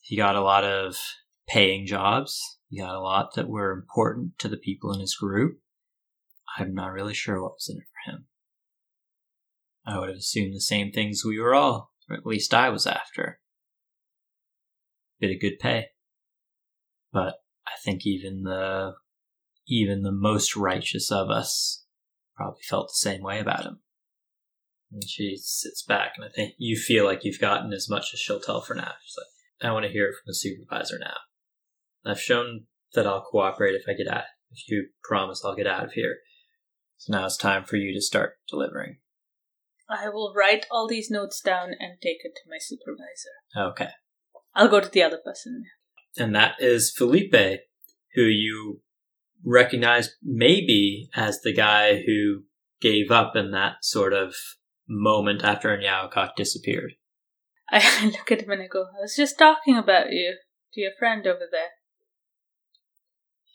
He got a lot of paying jobs. He got a lot that were important to the people in his group. I'm not really sure what was in it for him. I would have assumed the same things we were all, or at least I was after. Bit of good pay. But I think even the even the most righteous of us probably felt the same way about him. And she sits back, and I think you feel like you've gotten as much as she'll tell for now. She's like, I want to hear it from the supervisor now. I've shown that I'll cooperate if I get out. If you promise I'll get out of here. So now it's time for you to start delivering. I will write all these notes down and take it to my supervisor. Okay. I'll go to the other person. And that is Felipe, who you recognize maybe as the guy who gave up in that sort of moment after Nyawakok disappeared. I look at him and I go, I was just talking about you to your friend over there.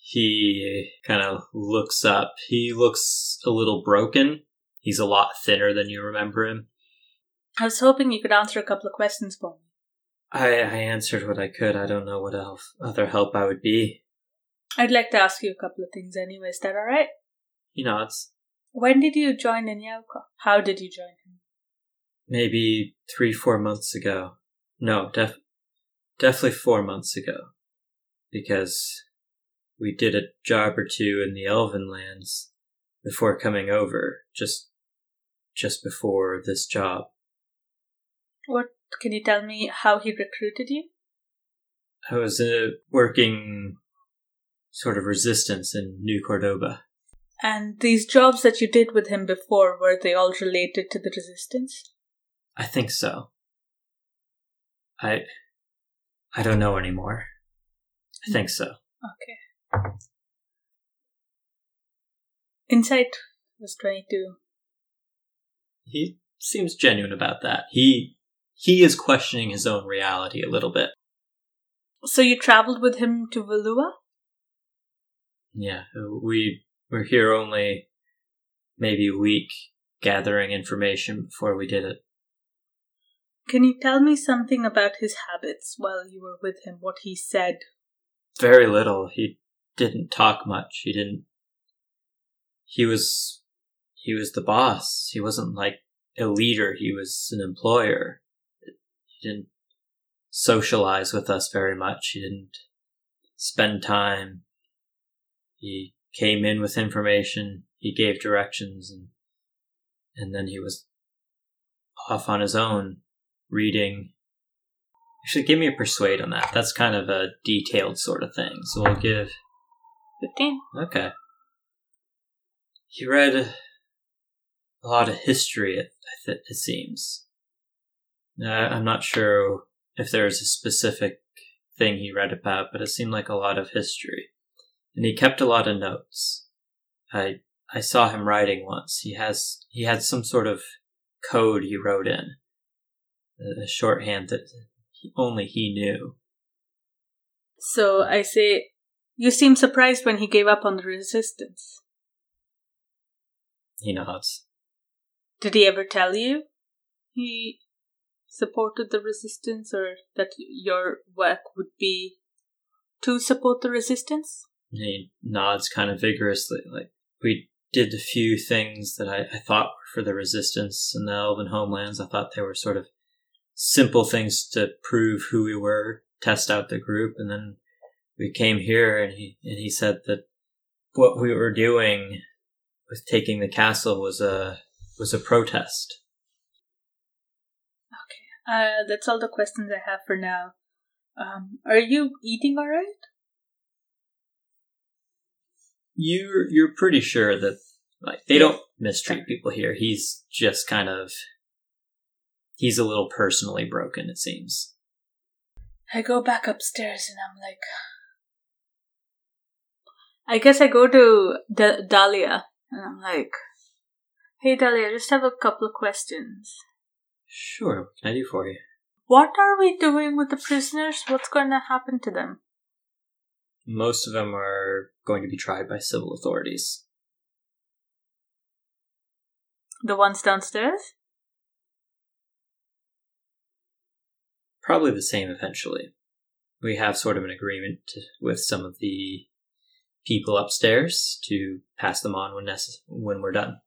He kind of looks up. He looks a little broken. He's a lot thinner than you remember him. I was hoping you could answer a couple of questions for me. I, I answered what I could. I don't know what else, other help I would be. I'd like to ask you a couple of things anyway. Is that alright? He nods. When did you join Nyauka? How did you join him? Maybe three, four months ago. No, def- definitely four months ago. Because we did a job or two in the Elven lands before coming over, just just before this job. What can you tell me how he recruited you? I was uh, working sort of resistance in New Cordoba. And these jobs that you did with him before, were they all related to the resistance? I think so. I I don't know anymore. I think so. Okay. Insight was 22. He seems genuine about that. He he is questioning his own reality a little bit. So you traveled with him to Valua? Yeah, we were here only maybe a week gathering information before we did it. Can you tell me something about his habits while you were with him? What he said? Very little. He didn't talk much. He didn't. He was. He was the boss. He wasn't like a leader. He was an employer. He didn't socialize with us very much. He didn't spend time. He came in with information. He gave directions, and and then he was off on his own reading. Actually, give me a persuade on that. That's kind of a detailed sort of thing. So we'll give 15. Okay. He read a lot of history, it, it seems. Uh, I'm not sure if there's a specific thing he read about, but it seemed like a lot of history. And he kept a lot of notes. I I saw him writing once. He has he had some sort of code he wrote in, a shorthand that only he knew. So I say, you seem surprised when he gave up on the resistance. He nods. Did he ever tell you he supported the resistance or that your work would be to support the resistance? He nods kind of vigorously, like, we did a few things that I, I thought were for the resistance in the Elven homelands. I thought they were sort of simple things to prove who we were, test out the group, and then we came here and he and he said that what we were doing with taking the castle was a was a protest. Okay, uh, that's all the questions I have for now. Um, are you eating all right? You're you're pretty sure that like they don't mistreat people here. He's just kind of he's a little personally broken. It seems. I go back upstairs and I'm like, I guess I go to D- Dahlia and I'm like, Hey Dahlia, I just have a couple of questions. Sure, what can I do for you? What are we doing with the prisoners? What's going to happen to them? Most of them are going to be tried by civil authorities. The ones downstairs? Probably the same eventually. We have sort of an agreement with some of the people upstairs to pass them on when necess- when we're done.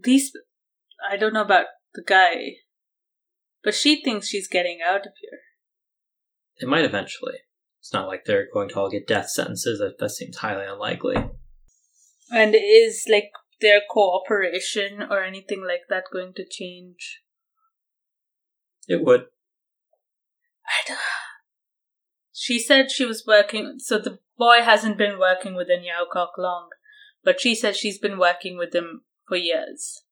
These, I don't know about the guy, but she thinks she's getting out of here. It might eventually. It's not like they're going to all get death sentences. That, that seems highly unlikely. And is like their cooperation or anything like that going to change? It would. I don't. She said she was working, so the boy hasn't been working with Yaokok long, but she said she's been working with him for years.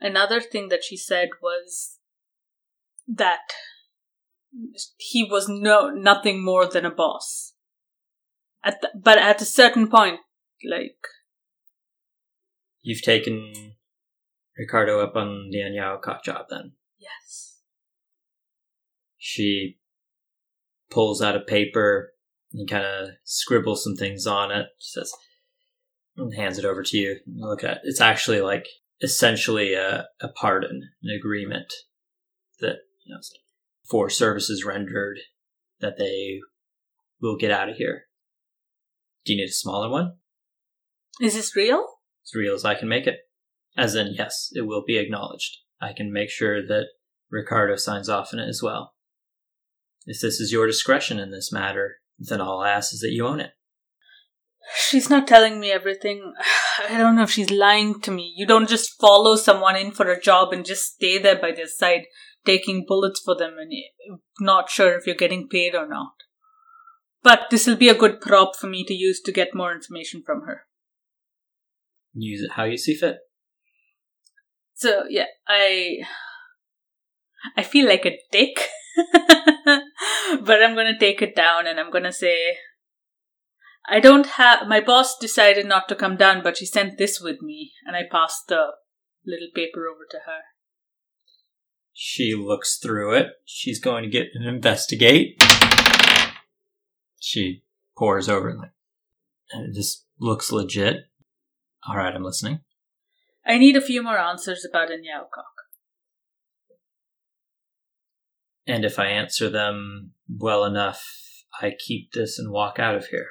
Another thing that she said was that he was no nothing more than a boss. At the, but at a certain point, like You've taken Ricardo up on the Anyao cock job then. yes, She pulls out a paper and kind of scribbles some things on it. She says, and hands it over to you. You Look at it. It's actually like essentially a, a pardon, an agreement that, you know, for services rendered that they will get out of here. Do you need a smaller one? is this real? as real as I can make it. As in, yes, it will be acknowledged. I can make sure that Ricardo signs off on it as well. If this is your discretion in this matter, then all I ask is that you own it. She's not telling me everything. I don't know if she's lying to me. You don't just follow someone in for a job and just stay there by their side, taking bullets for them and eh, not sure if you're getting paid or not. But this will be a good prop for me to use to get more information from her. Use it how you see fit. So yeah, I I feel like a dick. but I'm gonna take it down and I'm gonna say I don't have my boss decided not to come down, but she sent this with me and I passed the little paper over to her. She looks through it. She's going to get and investigate. She pours over it like, and it just looks legit. All right, I'm listening. I need a few more answers about Inyaokok. And if I answer them well enough, I keep this and walk out of here.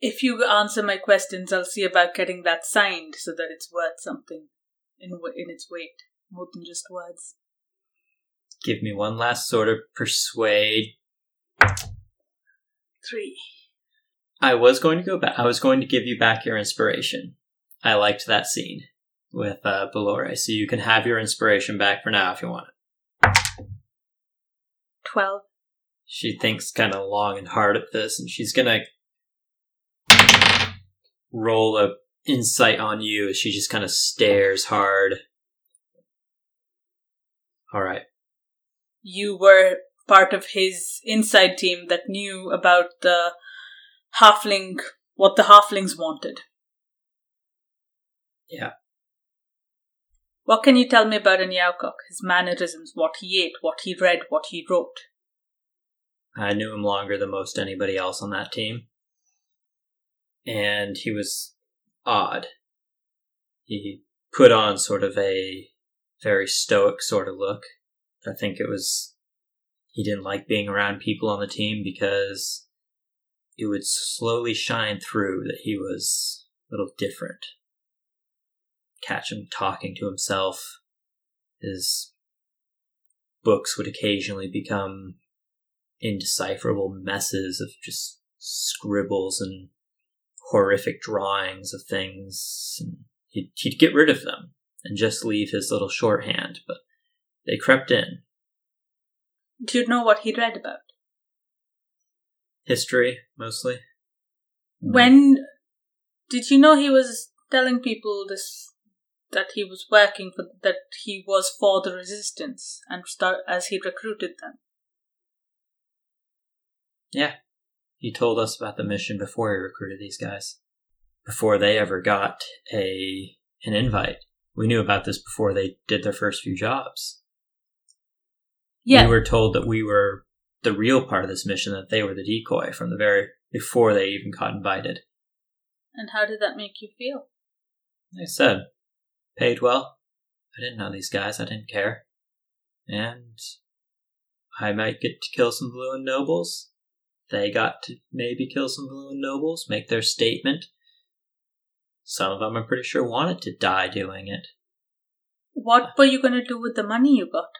If you answer my questions, I'll see about getting that signed so that it's worth something in in its weight, more than just words. Give me one last sort of persuade. Three. I was going to go back. I was going to give you back your inspiration. I liked that scene with uh, Belore, so you can have your inspiration back for now if you want it. Twelve. She thinks kind of long and hard at this, and she's gonna roll a insight on you as she just kind of stares hard. All right. You were part of his inside team that knew about the halfling, what the halflings wanted. Yeah. What can you tell me about Inyaokok? His mannerisms, what he ate, what he read, what he wrote. I knew him longer than most anybody else on that team. And he was odd. He put on sort of a very stoic sort of look. I think it was he didn't like being around people on the team because it would slowly shine through that he was a little different. Catch him talking to himself. His books would occasionally become indecipherable messes of just scribbles and horrific drawings of things. And he'd, he'd get rid of them and just leave his little shorthand, but they crept in. Do you know what he read about? History, mostly. Mm-hmm. When did you know he was telling people this that he was working for that he was for the resistance and start as he recruited them? Yeah. He told us about the mission before he recruited these guys. Before they ever got a an invite. We knew about this before they did their first few jobs. Yeah. We were told that we were the real part of this mission, that they were the decoy from the very before they even got invited. and how did that make you feel? Like I said, paid well. I didn't know these guys, I didn't care. And I might get to kill some Valuan Nobles. They got to maybe kill some and Nobles, make their statement. Some of them, I'm pretty sure, wanted to die doing it. What were you going to do with the money you got?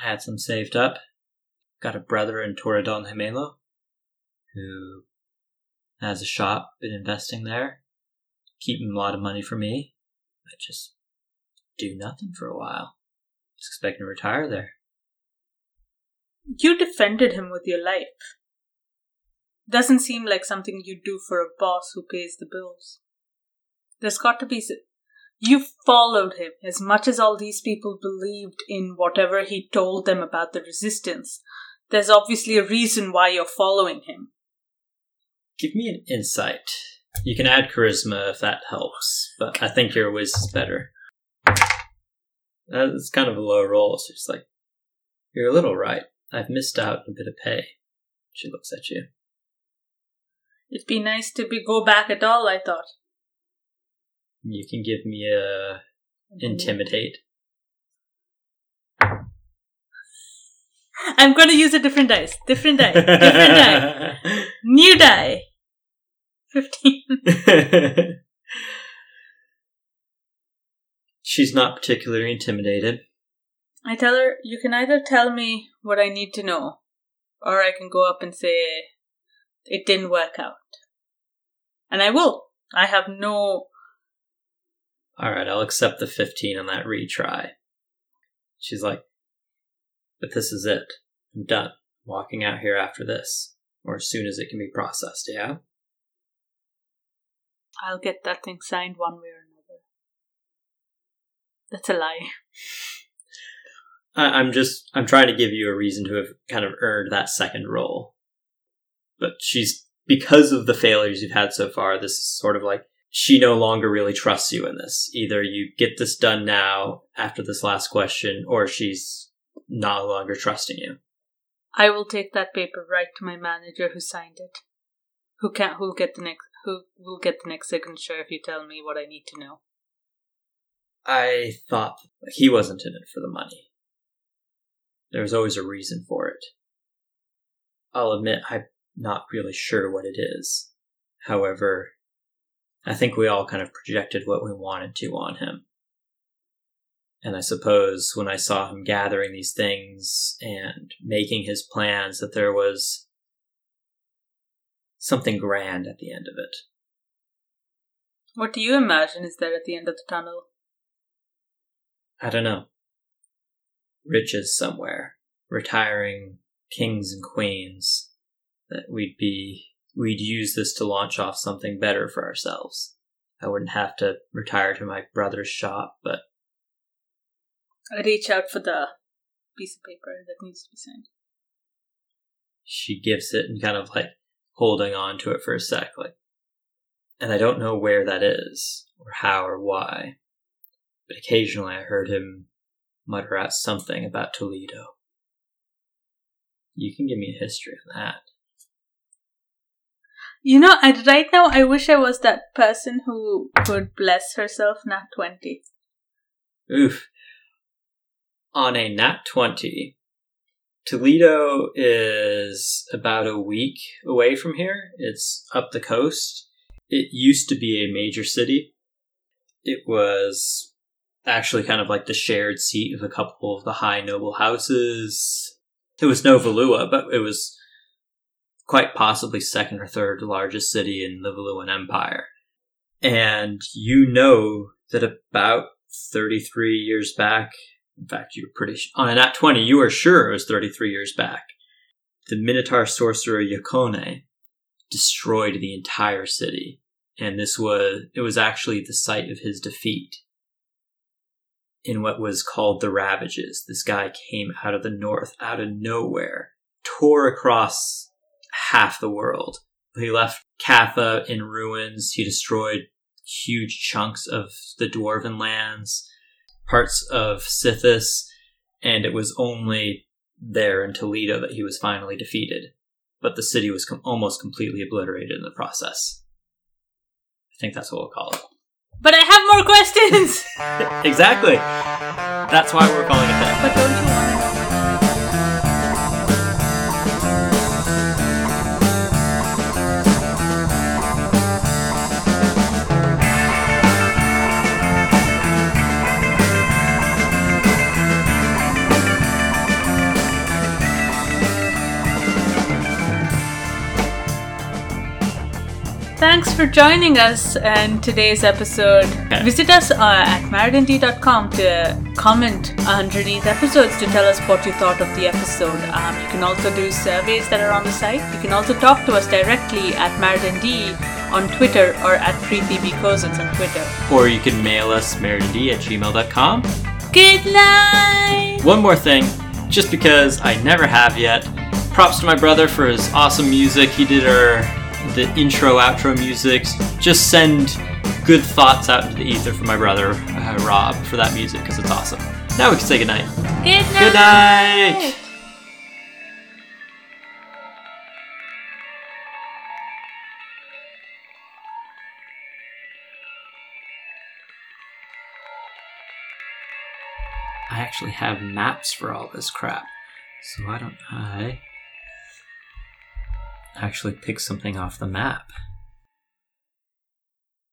I had some saved up. Got a brother in Torredon Gemelo who has a shop, been investing there. keeping a lot of money for me. I just do nothing for a while. Just expecting to retire there. You defended him with your life. Doesn't seem like something you'd do for a boss who pays the bills. There's got to be. You followed him as much as all these people believed in whatever he told them about the resistance. There's obviously a reason why you're following him. Give me an insight. You can add charisma if that helps, but I think your whiz is better. Uh, That's kind of a low roll, so it's like, you're a little right. I've missed out on a bit of pay. She looks at you. It'd be nice to be go back at all, I thought. You can give me a intimidate. I'm gonna use a different dice. Different die. Different die. New die. 15. She's not particularly intimidated. I tell her, you can either tell me what I need to know, or I can go up and say, it didn't work out. And I will. I have no. Alright, I'll accept the 15 on that retry. She's like, but this is it. I'm done. Walking out here after this. Or as soon as it can be processed, yeah? I'll get that thing signed one way or another. That's a lie. I, I'm just, I'm trying to give you a reason to have kind of earned that second roll. But she's, because of the failures you've had so far, this is sort of like, she no longer really trusts you in this. Either you get this done now after this last question, or she's no longer trusting you. I will take that paper right to my manager who signed it. Who can who'll get the next who will get the next signature if you tell me what I need to know. I thought he wasn't in it for the money. There was always a reason for it. I'll admit I'm not really sure what it is. However, I think we all kind of projected what we wanted to on him. And I suppose when I saw him gathering these things and making his plans, that there was something grand at the end of it. What do you imagine is there at the end of the tunnel? I don't know. Riches somewhere. Retiring kings and queens. That we'd be, we'd use this to launch off something better for ourselves. I wouldn't have to retire to my brother's shop, but I reach out for the piece of paper that needs to be signed. she gives it and kind of like holding on to it for a sec, like, and I don't know where that is, or how, or why. But occasionally I heard him mutter out something about Toledo. You can give me a history on that. You know, I, right now I wish I was that person who could bless herself not 20. Oof. On a nat 20, Toledo is about a week away from here. It's up the coast. It used to be a major city. It was actually kind of like the shared seat of a couple of the high noble houses. It was no Valua, but it was quite possibly second or third largest city in the Valuan Empire. And you know that about 33 years back, in fact, you were pretty sh- on a nat 20, you were sure it was 33 years back. The Minotaur sorcerer Yakone destroyed the entire city, and this was it was actually the site of his defeat. In what was called the Ravages, this guy came out of the north, out of nowhere, tore across half the world. He left Katha in ruins. He destroyed huge chunks of the dwarven lands, parts of Sithis, and it was only there in Toledo that he was finally defeated. But the city was com- almost completely obliterated in the process. I think that's what we'll call it. But I have more questions! exactly. That's why we're calling it that. but don't you want Thanks for joining us in today's episode. Visit us uh, at marriedintea.com to comment underneath episodes to tell us what you thought of the episode. Um, you can also do surveys that are on the site. You can also talk to us directly at marriedintea.com on Twitter or at Preeti B. On Twitter. Or you can mail us meredindy at gmail.com. Good night! One more thing, just because I never have yet, props to my brother for his awesome music. He did our the intro outro music. Just send good thoughts out into the ether for my brother uh, Rob for that music because it's awesome. Now we can say goodnight. Good night! Good night. I actually have maps for all this crap. So why don't I actually pick something off the map?